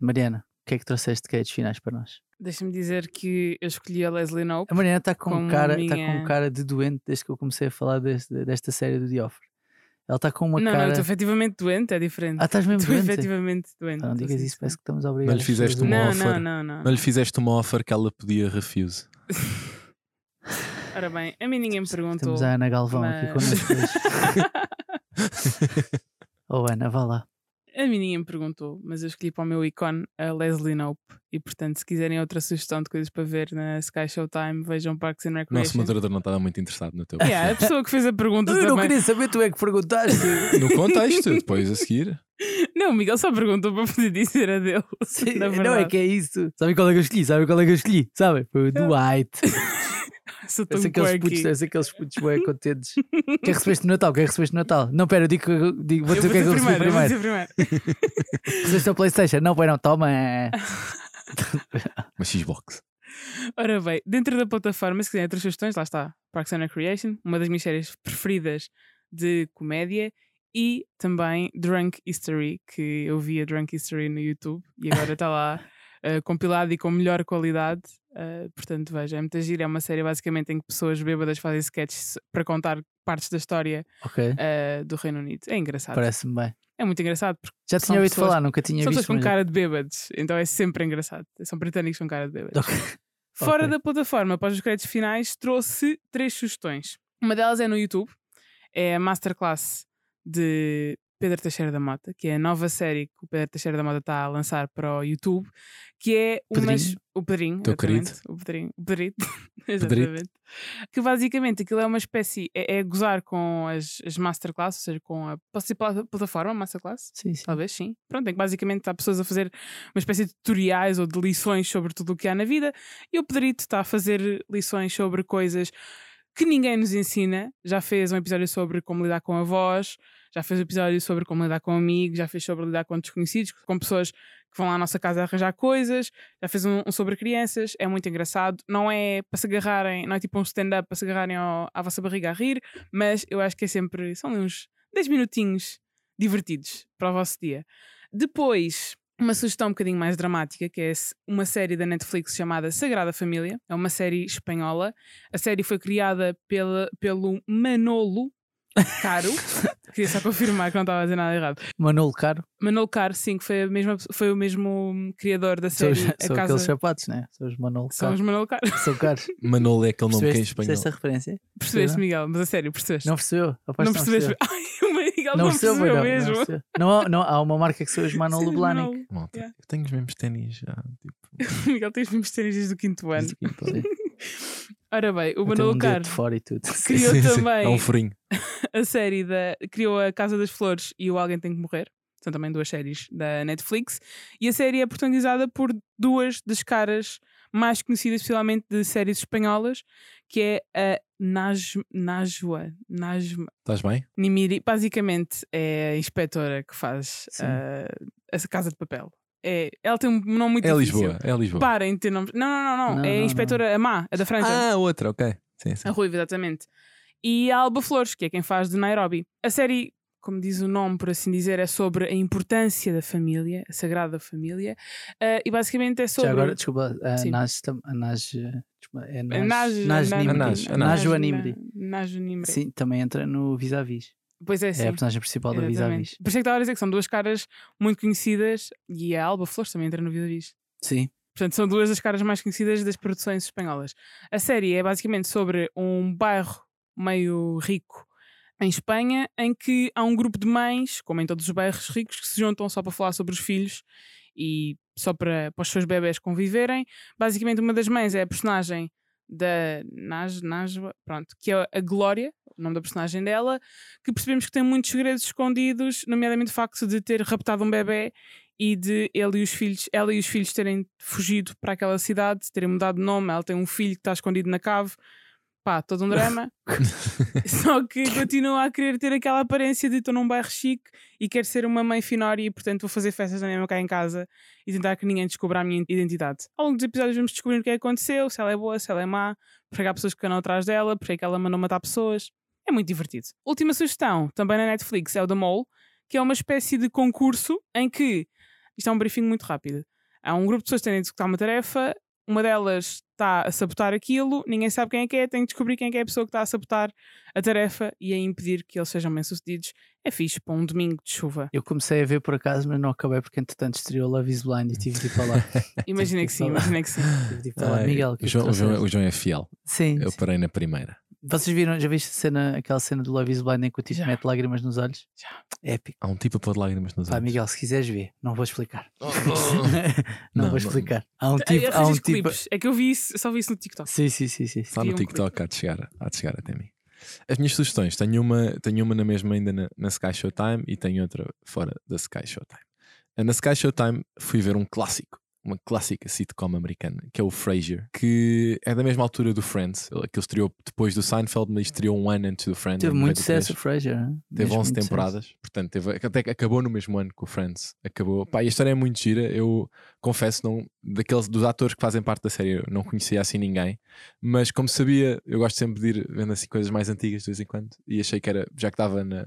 S2: Mariana, o que é que trouxeste de créditos finais para nós?
S3: Deixa-me dizer que eu escolhi a Leslie Knope.
S2: A Mariana está com, cara, tá com
S3: minha-
S2: cara de doente desde que eu comecei a falar deste- desta série do The Offer. Ela está com uma
S3: não, não,
S2: cara.
S3: eu estou efetivamente doente, é diferente.
S2: Ah, estás mesmo
S3: Estou
S2: doente?
S3: efetivamente doente.
S2: Ah, não
S3: estou
S2: digas isso, parece que estamos a obrigar.
S4: Não lhe fizeste uma
S3: Não,
S4: offer.
S3: não, não, não.
S4: Não lhe fizeste uma offer que ela podia refuse. *laughs*
S3: Ora bem, a mim ninguém me perguntou.
S2: Temos a Ana Galvão aqui
S3: mas-
S2: connosco hoje. *laughs* Oh, Ana, vá lá.
S3: A mim ninguém me perguntou, mas eu escolhi para o meu ícone a Leslie Knope. E portanto, se quiserem outra sugestão de coisas para ver na Sky Showtime, vejam Parks and
S4: O
S3: Recreation.
S4: nosso moderador não estava muito interessado no teu *laughs*
S3: Yeah, a pessoa que fez a pergunta
S2: Eu não
S3: também.
S2: queria saber, tu é que perguntaste.
S4: No contexto, depois a seguir. *laughs*
S3: Não, o Miguel só perguntou para poder dizer a dele.
S2: Sim,
S3: na
S2: não é que é isso. Sabe qual é que eu escolhi? Sabe qual é que eu escolhi? Sabe? Foi o Dwight. *laughs*
S3: Sou tão
S2: Parece aqueles
S3: quirky.
S2: putos, parece aqueles putos bem *laughs* contentes. O que é que recebeste no Natal? O que é que recebeste no Natal? Não, pera, eu digo, eu digo vou dizer o que é que eu recebi primeiro. *laughs* Recebeste a Playstation? Não, pois não, toma.
S4: Uma Xbox.
S3: Ora bem, dentro da plataforma, se quiserem outras sugestões, lá está. Parks and Recreation, uma das minhas séries preferidas de comédia. E também Drunk History, que eu via Drunk History no YouTube e agora está lá eh, compilado e com melhor qualidade. Eh, portanto, veja, é muita gira. É uma série basicamente em que pessoas bêbadas fazem sketches para contar partes da história
S2: Ok,
S3: eh, do Reino Unido. É engraçado.
S2: parece-me bem.
S3: É muito engraçado porque
S2: Já
S3: São
S2: tinha ouvido
S3: pessoas-
S2: falar, nunca tinha
S3: são
S2: visto.
S3: pessoas com cara de bêbados, então é sempre engraçado. São britânicos com cara de bêbados.
S2: Ok. *laughs*
S3: Fora
S2: Ok.
S3: da plataforma, após os créditos finais, trouxe três sugestões. Uma delas é no YouTube, é a Masterclass de Pedro Teixeira da Mota, que é a nova série que o Pedro Teixeira da Mota está a lançar para o YouTube, que é.
S2: Pedrinho?
S3: O Pedrinho,
S4: Teu querido.
S3: O Pedrinho. O *laughs* Pedrito. exatamente. Que basicamente aquilo é uma espécie. É, é gozar com as, as Masterclass, ou seja, com a. Posso dizer plataforma Masterclass?
S2: Sim, sim.
S3: Talvez sim. Pronto, é que basicamente há pessoas a fazer uma espécie de tutoriais ou de lições sobre tudo o que há na vida e o Pedrito está a fazer lições sobre coisas que ninguém nos ensina. Já fez um episódio sobre como lidar com avós, já fez episódio sobre como lidar com amigos, já fez sobre lidar com desconhecidos, com pessoas que vão lá à nossa casa arranjar coisas, já fez um, um sobre crianças, é muito engraçado. Não é para se agarrarem, não é tipo um stand-up para se agarrarem ao- à vossa barriga a rir, mas eu acho que é sempre, são uns 10 minutinhos divertidos para o vosso dia. Depois, uma sugestão um bocadinho mais dramática, que é uma série da Netflix chamada Sagrada Família. É uma série espanhola. A série foi criada pela, pelo Manolo Caro. Queria só confirmar que não estava a dizer nada errado.
S2: Manolo Caro.
S3: Manolo Caro, sim, que foi, a mesma, foi o mesmo criador da
S2: São,
S3: série
S2: os- são aqueles
S3: Casa.
S2: sapatos, né? São os Manolo
S3: São
S2: Caro.
S3: os Manolo Caro.
S2: São caros. *laughs*
S4: Manolo é aquele nome que é em espanhol.
S2: percebeste a referência?
S3: Percebeste, Miguel? Mas a sério, percebeste?
S2: Não percebeu?
S3: Não
S2: que
S3: percebeste? *laughs* Ai, o Miguel não,
S2: Não percebeu,
S3: percebeu
S2: não,
S3: mesmo.
S2: não, percebeu. não, há- não, há uma marca que são os Manolo Blahnik.
S4: Malta,
S3: Yeah.
S4: eu tenho os mesmos ténis já. Tipo,
S3: O *laughs* Miguel tem os mesmos ténis desde o quinto ano.
S2: Desde o quinto ano.
S3: Ora bem, o Manolo
S2: um
S3: Caro
S2: fora e tudo. *laughs*
S3: criou
S4: sim, sim,
S3: também
S4: É um furinho. *laughs*
S3: a série da. criou a Casa das Flores e o Alguém Tem que Morrer. São também duas séries da Netflix. E a série é protagonizada por duas das caras mais conhecidas, especialmente de séries espanholas, que é a Naj, Najwa. Najma.
S4: Estás bem?
S3: Nimiri. Basicamente é a inspetora que faz
S2: Sim.
S3: ah, a Casa de Papel. É, ela tem um nome muito
S4: É
S3: difícil.
S4: Lisboa. É Lisboa.
S3: Parem de ter nomes. Não, não, não, não.
S2: Não,
S3: é a
S2: não,
S3: inspetora a Má, a da Franja.
S4: Ah, outra, ok. Sim, sim.
S3: A Ruiva, exatamente. E a Alba Flores, que é quem faz de Nairobi. A série, como diz o nome, por assim dizer, é sobre a importância da família, a sagrada família. ah, e basicamente é sobre.
S2: Já agora, desculpa, a
S3: Sim.
S2: Naj, a Naj, eh, é
S3: a
S2: Naj,
S3: Naj-
S2: Naj
S3: Na-
S2: Nimri.
S4: A Naj-
S2: Nimri. Sim, também entra no Vis-a-Vis.
S3: Pois é,
S2: É
S3: sim.
S2: a personagem principal da
S3: Exatamente.
S2: Vis-a-Vis.
S3: Por isso é que estava a dizer que são duas caras muito conhecidas e a Alba Flores também entra no Vida Vis.
S2: Sim.
S3: Portanto, são duas das caras mais conhecidas das produções espanholas. A série é basicamente sobre um bairro meio rico em Espanha, em que há um grupo de mães, como em todos os bairros ricos, que se juntam só para falar sobre os filhos e só para, para os seus bebés conviverem. Basicamente, uma das mães é a personagem da Naj, Najwa, pronto, que é a Glória, o nome da personagem dela, que percebemos que tem muitos segredos escondidos, nomeadamente o facto de ter raptado um bebê e de ele e os filhos, ela e os filhos terem fugido para aquela cidade, terem mudado de nome, ela tem um filho que está escondido na cave. Pá, todo um drama. *laughs* Só que continua a querer ter aquela aparência de estou num bairro chique e quero ser uma mãe finória e portanto vou fazer festas na mesma cá em casa e tentar que ninguém descubra a minha identidade. Ao longo dos episódios vamos descobrir o que é que aconteceu, se ela é boa, se ela é má, porque há pessoas que andam atrás dela, porque é que ela mandou matar pessoas. É muito divertido. Última sugestão, também na Netflix, é o The Mole, que é uma espécie de concurso em que isto é um briefing muito rápido. Há um grupo de pessoas que têm de executar uma tarefa, uma delas está a sabotar aquilo, ninguém sabe quem é que é, tem de descobrir quem é, que é a pessoa que está a sabotar a tarefa e a impedir que eles sejam bem-sucedidos. É fixe para um domingo de chuva.
S2: Eu comecei a ver por acaso, mas não acabei porque entretanto estreou Love is Blind e tive de ir para lá. *laughs* *laughs*
S3: Imagina que sim, imagina que sim.
S2: tive de ir para lá. Miguel, que
S4: o, João, o, João, o João é fiel.
S2: Sim,
S4: Eu
S2: sim.
S4: parei na primeira.
S2: Vocês viram, já viste a cena, aquela cena do Love is Blind em que o tipo mete lágrimas nos olhos?
S3: Já.
S2: Épico.
S4: Há um tipo a pôr lágrimas nos
S2: Pá,
S4: olhos.
S2: Miguel, se quiseres ver, não vou explicar.
S4: Oh, *laughs*
S2: não,
S4: Não,
S2: vou explicar. Há um tipo. Há um tipo...
S3: É que eu vi isso, só vi isso no TikTok.
S2: Sim, sim, sim, sim.
S4: Está no
S3: um
S4: TikTok, há de, chegar, há de chegar até mim. As minhas sugestões, tenho uma, tenho uma na mesma ainda na, na Sky Showtime e tenho outra fora da Sky Showtime. Na Sky Showtime fui ver um clássico, uma clássica sitcom americana, que é o Frasier, que é da mesma altura do Friends. Ele- estreou depois do Seinfeld, mas estreou um ano antes do Friends.
S2: Teve muito
S4: 93.
S2: sucesso o Fraser. hein?
S4: Teve
S2: Mesmo
S4: 11
S2: muito sucesso.
S4: temporadas, portanto, teve, até que acabou no mesmo ano que o Friends. Acabou. Pá, e a história é muito gira. Eu confesso, não, daqueles, dos atores que fazem parte da série, eu não conhecia assim ninguém, mas como sabia, eu gosto sempre de ir vendo assim coisas mais antigas de vez em quando, e achei que era, já que estava na-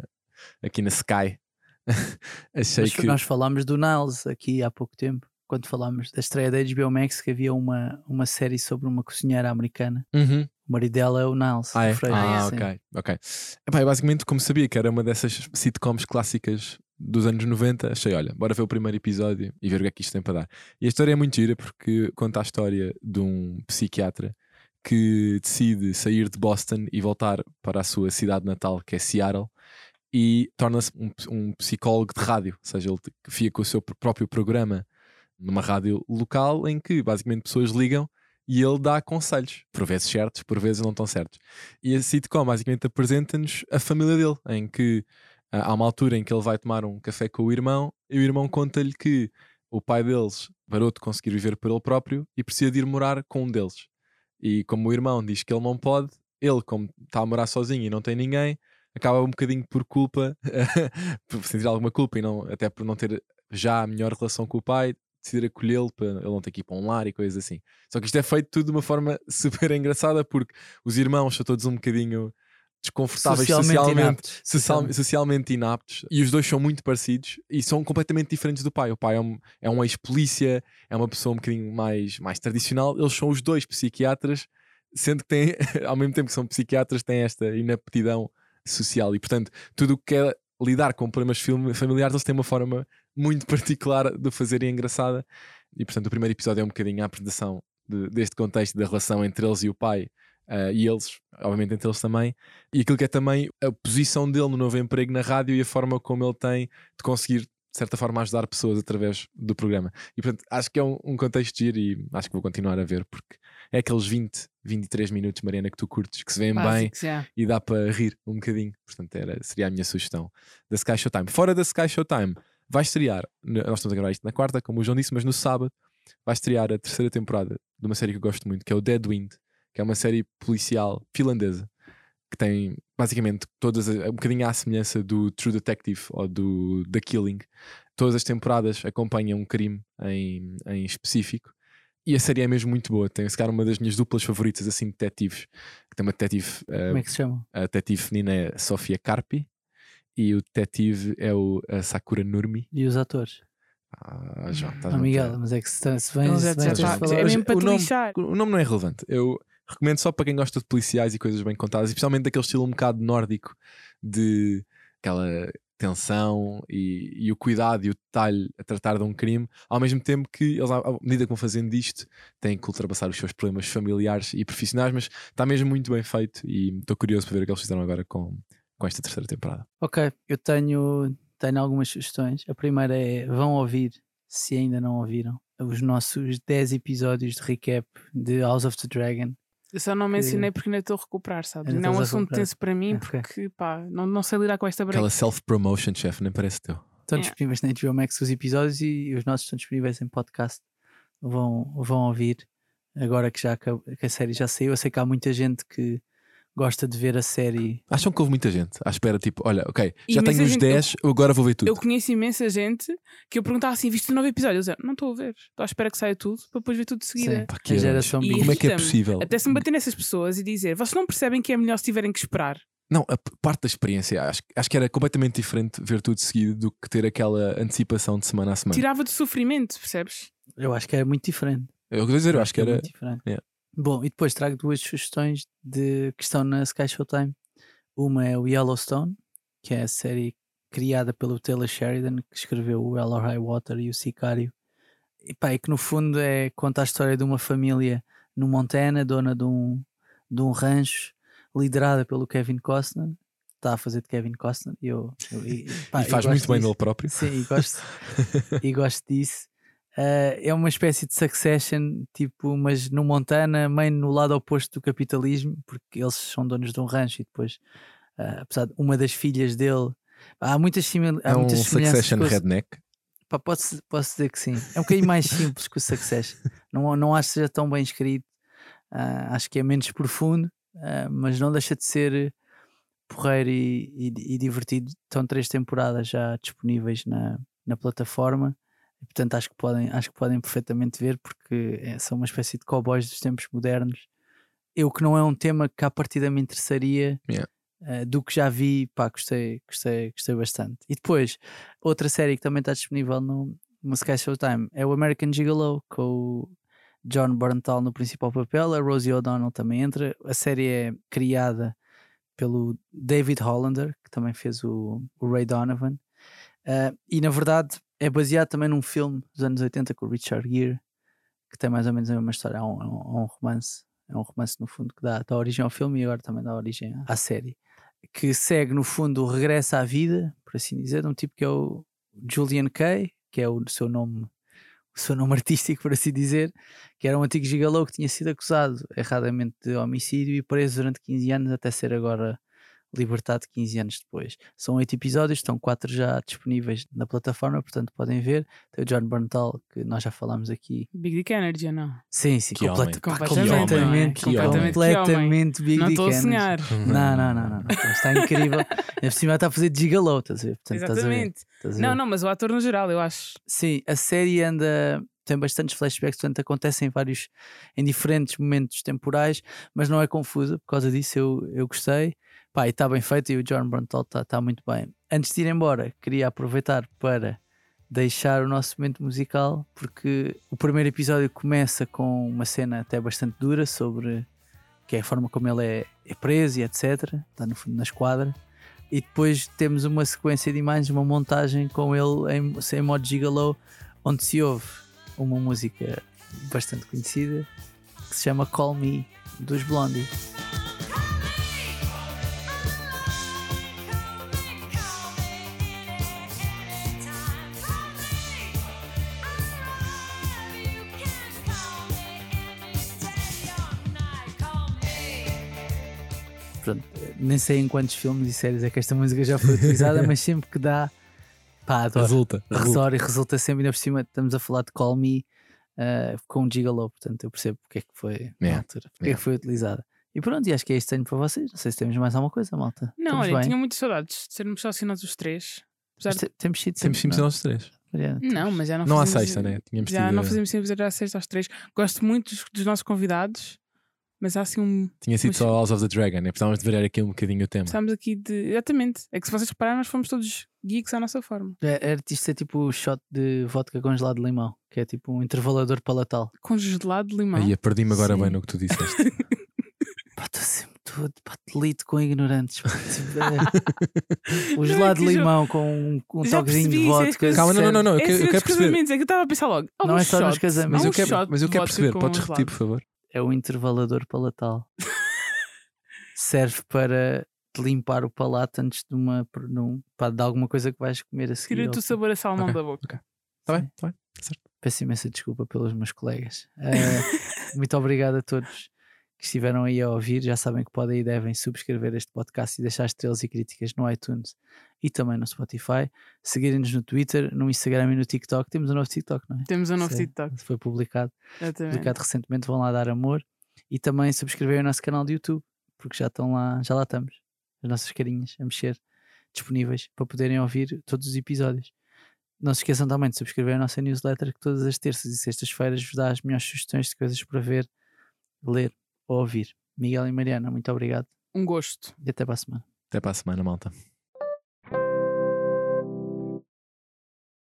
S4: aqui na Sky, *laughs* achei
S2: Mas
S4: que.
S2: nós falámos do Niles aqui há pouco tempo, quando falámos da estreia da HBO Max, que havia uma, uma série sobre uma cozinheira americana.
S4: Uhum.
S2: O marido dela é o Niles.
S4: Ah, é?
S2: Fraser,
S4: ah
S2: sim.
S4: ok, ok. Epá, basicamente, como sabia que era uma dessas sitcoms clássicas dos anos 90, achei, olha, bora ver o primeiro episódio e ver o que é que isto tem para dar. E a história é muito gira porque conta a história de um psiquiatra que decide sair de Boston e voltar para a sua cidade natal, que é Seattle, e torna-se um, um psicólogo de rádio, ou seja, ele fica com o seu pr- próprio programa numa rádio local em que basicamente pessoas ligam e ele dá conselhos, por vezes certos, por vezes não tão certos. E a sitcom basicamente apresenta-nos a família dele, em que ah, há uma altura em que ele vai tomar um café com o irmão e o irmão conta-lhe que o pai deles parou de conseguir viver por ele próprio e precisa de ir morar com um deles. E como o irmão diz que ele não pode, ele, como está a morar sozinho e não tem ninguém, acaba um bocadinho por culpa, *laughs* por sentir alguma culpa e não, até por não ter já a melhor relação com o pai, decidir acolhê-lo para ele não ter que ir para um lar e coisas assim. Só que isto é feito tudo de uma forma *laughs* super engraçada porque os irmãos são todos um bocadinho desconfortáveis
S2: Socialmente
S4: socialmente,
S2: inaptos.
S4: social- socialmente inaptos e os dois são muito parecidos e são completamente diferentes do pai. O pai é um, é um ex-polícia, é uma pessoa um bocadinho mais, mais tradicional. Eles são os dois psiquiatras, sendo que têm, *laughs* ao mesmo tempo que são psiquiatras, têm esta inaptidão social e, portanto, tudo o que é lidar com problemas familiares, eles têm uma forma muito *laughs* particular de fazer e engraçada. E, portanto, o primeiro episódio é um bocadinho a apresentação de- deste contexto da relação entre eles e o pai. ah, e eles, obviamente, entre eles também, e aquilo que é também a posição dele no novo emprego na rádio e a forma como ele tem de conseguir, de certa forma, ajudar pessoas através do programa. E portanto, acho que é um, um contexto giro e acho que vou continuar a ver porque é aqueles 20, 23 minutos, Mariana, que tu curtes, que se vêem bem
S3: já.
S4: e dá para rir um bocadinho. Portanto, era, seria a minha sugestão da Sky Showtime. Fora da Sky Showtime, vai estrear, nós estamos a gravar isto na quarta, como o João disse, mas no sábado vai estrear a terceira temporada de uma série que eu gosto muito, que é o Dead Wind, que é uma série policial finlandesa que tem basicamente todas um bocadinho à semelhança do True Detective ou do The Killing. Todas as temporadas acompanham um crime em, em específico. E a série é mesmo muito boa. Tem, se calhar, uma das minhas duplas favoritas, assim, de detetives. Que tem uma detetive eh,
S2: Como é que se chama?
S4: a detetive feminina é Sofia Carpi e o detetive é o a Sakura Nurmi.
S2: E os atores?
S4: Ah, João, estás
S2: Ah, Miguel, mas é que se, se vem,
S3: Ele
S2: se
S3: já-
S2: vem
S3: tá-
S2: falar-
S3: é mesmo para
S4: o
S3: te
S4: nome-
S3: lixar.
S4: O nome não é relevante. Eu recomendo só para quem gosta de policiais e coisas bem contadas, especialmente daquele estilo um bocado nórdico de aquela tensão e, e o cuidado e o detalhe a tratar de um crime, ao mesmo tempo que eles, à à medida que vão fazendo disto, têm que ultrapassar os seus problemas familiares e profissionais, mas está mesmo muito bem feito e estou curioso para ver o que eles fizeram agora com, com esta terceira temporada.
S2: Ok, eu tenho, tenho algumas sugestões. A primeira é: vão ouvir, se ainda não ouviram, os nossos 10 episódios de recap de House of the Dragon.
S3: Eu só não mencionei porque ainda estou a recuperar, sabes?
S2: Ainda
S3: Não é um assunto tenso para mim
S2: Ok.
S3: porque, pá, não, não sei lidar com esta break.
S4: Aquela self-promotion, chefe, nem parece teu.
S2: Estão
S3: É.
S2: disponíveis na HBO Max os episódios e os nossos estão disponíveis em podcast. Vão, vão ouvir agora que, já, que a série já saiu. Eu sei que há muita gente que gosta de ver a série.
S4: Acham que houve muita gente à espera, tipo, olha, ok, já tenho os
S3: gente-
S4: 10, eu agora vou ver tudo.
S3: Eu conheço imensa gente que eu perguntava assim: viste o novo episódio? Eu dizia, não estou a ver, estou à espera que saia tudo para depois ver tudo de seguida.
S2: Sim,
S4: Pá, que
S2: geração
S3: E.
S4: Como é que é possível?
S3: Até se me bater nessas pessoas e dizer, vocês não percebem que é melhor se tiverem que esperar.
S4: Não, a parte da experiência, acho, acho que era completamente diferente ver tudo seguido do que ter aquela antecipação de semana a semana.
S3: Tirava de sofrimento, percebes?
S2: Eu acho que é muito diferente.
S4: Eu vou dizer, eu acho que
S2: é
S4: era.
S2: muito diferente.
S4: Yeah.
S2: Bom, e depois trago duas sugestões de que estão na Sky Showtime. Uma é o Yellowstone, que é a série criada pelo Taylor Sheridan, que escreveu o Hell or High Water e o Sicário. E, pá, e que no fundo é, conta a história de uma família no Montana, dona de um, de um rancho, liderada pelo Kevin Costner. Está a fazer de Kevin Costner. E, eu, eu- e, *laughs* pá,
S4: e faz muito bem
S2: disso.
S4: dele próprio.
S2: Sim, e gosto, *laughs* e gosto disso. Ah, é uma espécie de succession, tipo, mas no Montana, meio no lado oposto do capitalismo, porque eles são donos de um rancho e depois, ah, apesar de uma das filhas dele, há muitas, simil há
S4: É um
S2: muitas semelhanças
S4: Succession redneck.
S2: Pá, posso, posso dizer que sim. É um bocadinho mais simples que o Succession. Não, não acho que seja tão bem escrito. Ah, acho que é menos profundo, mas não deixa de ser porreiro e, e- e divertido. Estão três temporadas já disponíveis na, na plataforma. E, portanto, acho que, podem, acho que podem perfeitamente ver, porque é- são uma espécie de cowboys dos tempos modernos. Eu que não é um tema que à partida me interessaria,
S4: Yeah.
S2: ah, do que já vi, pá, gostei, gostei, gostei bastante. E depois, outra série que também está disponível no, no Sky Showtime é o American Gigolo, com o John Berntal no principal papel, a Rosie O'Donnell também entra. A série é criada pelo David Hollander, que também fez o, o Ray Donovan, Ah, e na verdade é baseado também num filme dos anos 80 com o Richard Gere, que tem mais ou menos a mesma história, é um, um romance, é um romance no fundo que dá, dá origem ao filme e agora também dá origem à série, que segue no fundo o regresso à vida, por assim dizer, de um tipo que é o Julian Kay, que é o seu nome o seu nome *laughs* artístico, por assim dizer, que era um antigo gigolô que tinha sido acusado erradamente de homicídio e preso durante 15 anos até ser agora libertado 15 anos depois. São oito episódios, estão quatro já disponíveis na plataforma, portanto podem ver. Tem o John Berntal, que nós já falámos aqui.
S3: Big Dick Energy, ou não?
S2: Sim, sim,
S4: Que
S2: completa-
S4: homem.
S2: pá,
S3: Completamente,
S2: completamente,
S3: não
S2: que
S3: Completamente que homem.
S2: completamente Big
S3: não
S2: Dick
S3: estou a
S2: Energy.
S3: sonhar. *laughs*
S2: Não, não, não, não, não. Então, Está incrível. *laughs* Ainda por cima está a fazer de gigolô, estás a ver? Portanto, estás a ver,
S3: Exatamente.
S2: estás a
S3: Não,
S2: ver.
S3: não, mas o ator no geral, eu acho.
S2: Sim, a série anda. Tem bastantes flashbacks, portanto acontecem em vários, em diferentes momentos temporais, mas não é confusa, por causa disso eu, eu gostei. Pá, e está bem feito e o John Berntal está tá muito bem. Antes de ir embora, queria aproveitar para deixar o nosso momento musical, porque o primeiro episódio começa com uma cena até bastante dura sobre que é a forma como ele é, é preso e etc. Está no fundo na esquadra. E depois temos uma sequência de imagens, uma montagem com ele em, em modo gigalow, onde se ouve uma música bastante conhecida que se chama Call Me, dos Blondie. Nem sei em quantos filmes e séries é que esta música já foi utilizada, *laughs* mas sempre que dá, pá, adoro.
S4: Resulta. resulta.
S2: Resulta, e resulta sempre, ainda por cima, estamos a falar de Call Me uh, com um Gigalow, portanto eu percebo porque é que foi na
S4: Yeah,
S2: altura, porque é
S4: yeah.
S2: que foi utilizada. E pronto, e acho que é isto que tenho para vocês. Não sei se temos mais alguma coisa, malta.
S3: Não,
S2: Estamos
S3: olha,
S2: bem?
S3: tinha muitas saudades de sermos só assinados os três. Apesar de-
S2: te- Temos sido
S4: Temos
S2: é?
S4: nós três.
S2: Mariana,
S3: Não, mas já não
S4: Não há sexta, né? Tínhamos
S3: Já
S4: tido-
S3: não fazemos sempre a sexta aos três. Gosto muito dos, dos nossos convidados, mas há assim um.
S4: Tinha sido
S3: Mas-
S4: só House of the Dragon, né? Precisávamos de variar aqui um bocadinho o tema.
S3: Estamos aqui de. Exatamente. É que se vocês repararem, nós fomos todos geeks à nossa forma.
S2: É, Era isto é tipo o shot de vodka congelado de limão, que é tipo um intervalador palatal.
S3: Com gelado de limão.
S4: Aí, perdi-me agora
S2: Sim.
S4: bem no que tu disseste. *laughs*
S2: Pá, estou sempre todo pá, delito com ignorantes. pá. Tipo, é, *laughs* o
S3: é
S2: gelado de limão com um, um toquezinho de
S3: é
S2: vodka.
S3: coisa-
S4: Calma, não, não, não, não. Eu
S3: é
S4: quero, eu
S3: assim
S4: quero
S3: nos
S4: perceber.
S3: é que eu estava a pensar logo.
S2: Não
S3: um
S2: é só nos
S3: shot,
S2: casamentos.
S4: Mas
S3: há
S4: eu
S3: um
S4: quero, mas eu quero perceber. Podes repetir, por favor?
S2: É o intervalador palatal. Serve para te limpar o palato antes de uma num- pá, de alguma coisa que vais comer a seguir.
S3: Tira-te o sabor a salmão
S4: Ok,
S3: da boca.
S4: Está bem? Está bem? Certo.
S2: Peço imensa desculpa pelos meus colegas. Eh, *laughs* muito obrigado a todos que estiveram aí a ouvir já sabem que podem e devem subscrever este podcast e deixar estrelas e críticas no iTunes e também no Spotify. Seguirem-nos no Twitter, no Instagram e no TikTok. Temos um novo TikTok, não é?
S3: Temos um novo
S2: Sei,
S3: TikTok.
S2: Foi publicado, publicado recentemente. Vão lá dar amor e também subscrever o nosso canal de YouTube, porque já estão lá, já lá estamos. As nossas carinhas a mexer, disponíveis para poderem ouvir todos os episódios. Não se esqueçam também de subscrever a nossa newsletter que todas as terças e sextas-feiras vos dá as melhores sugestões de coisas para ver, ler ouvir. Miguel e Mariana, muito obrigado
S3: Um gosto.
S2: e até para a semana.
S4: Até para a semana, malta.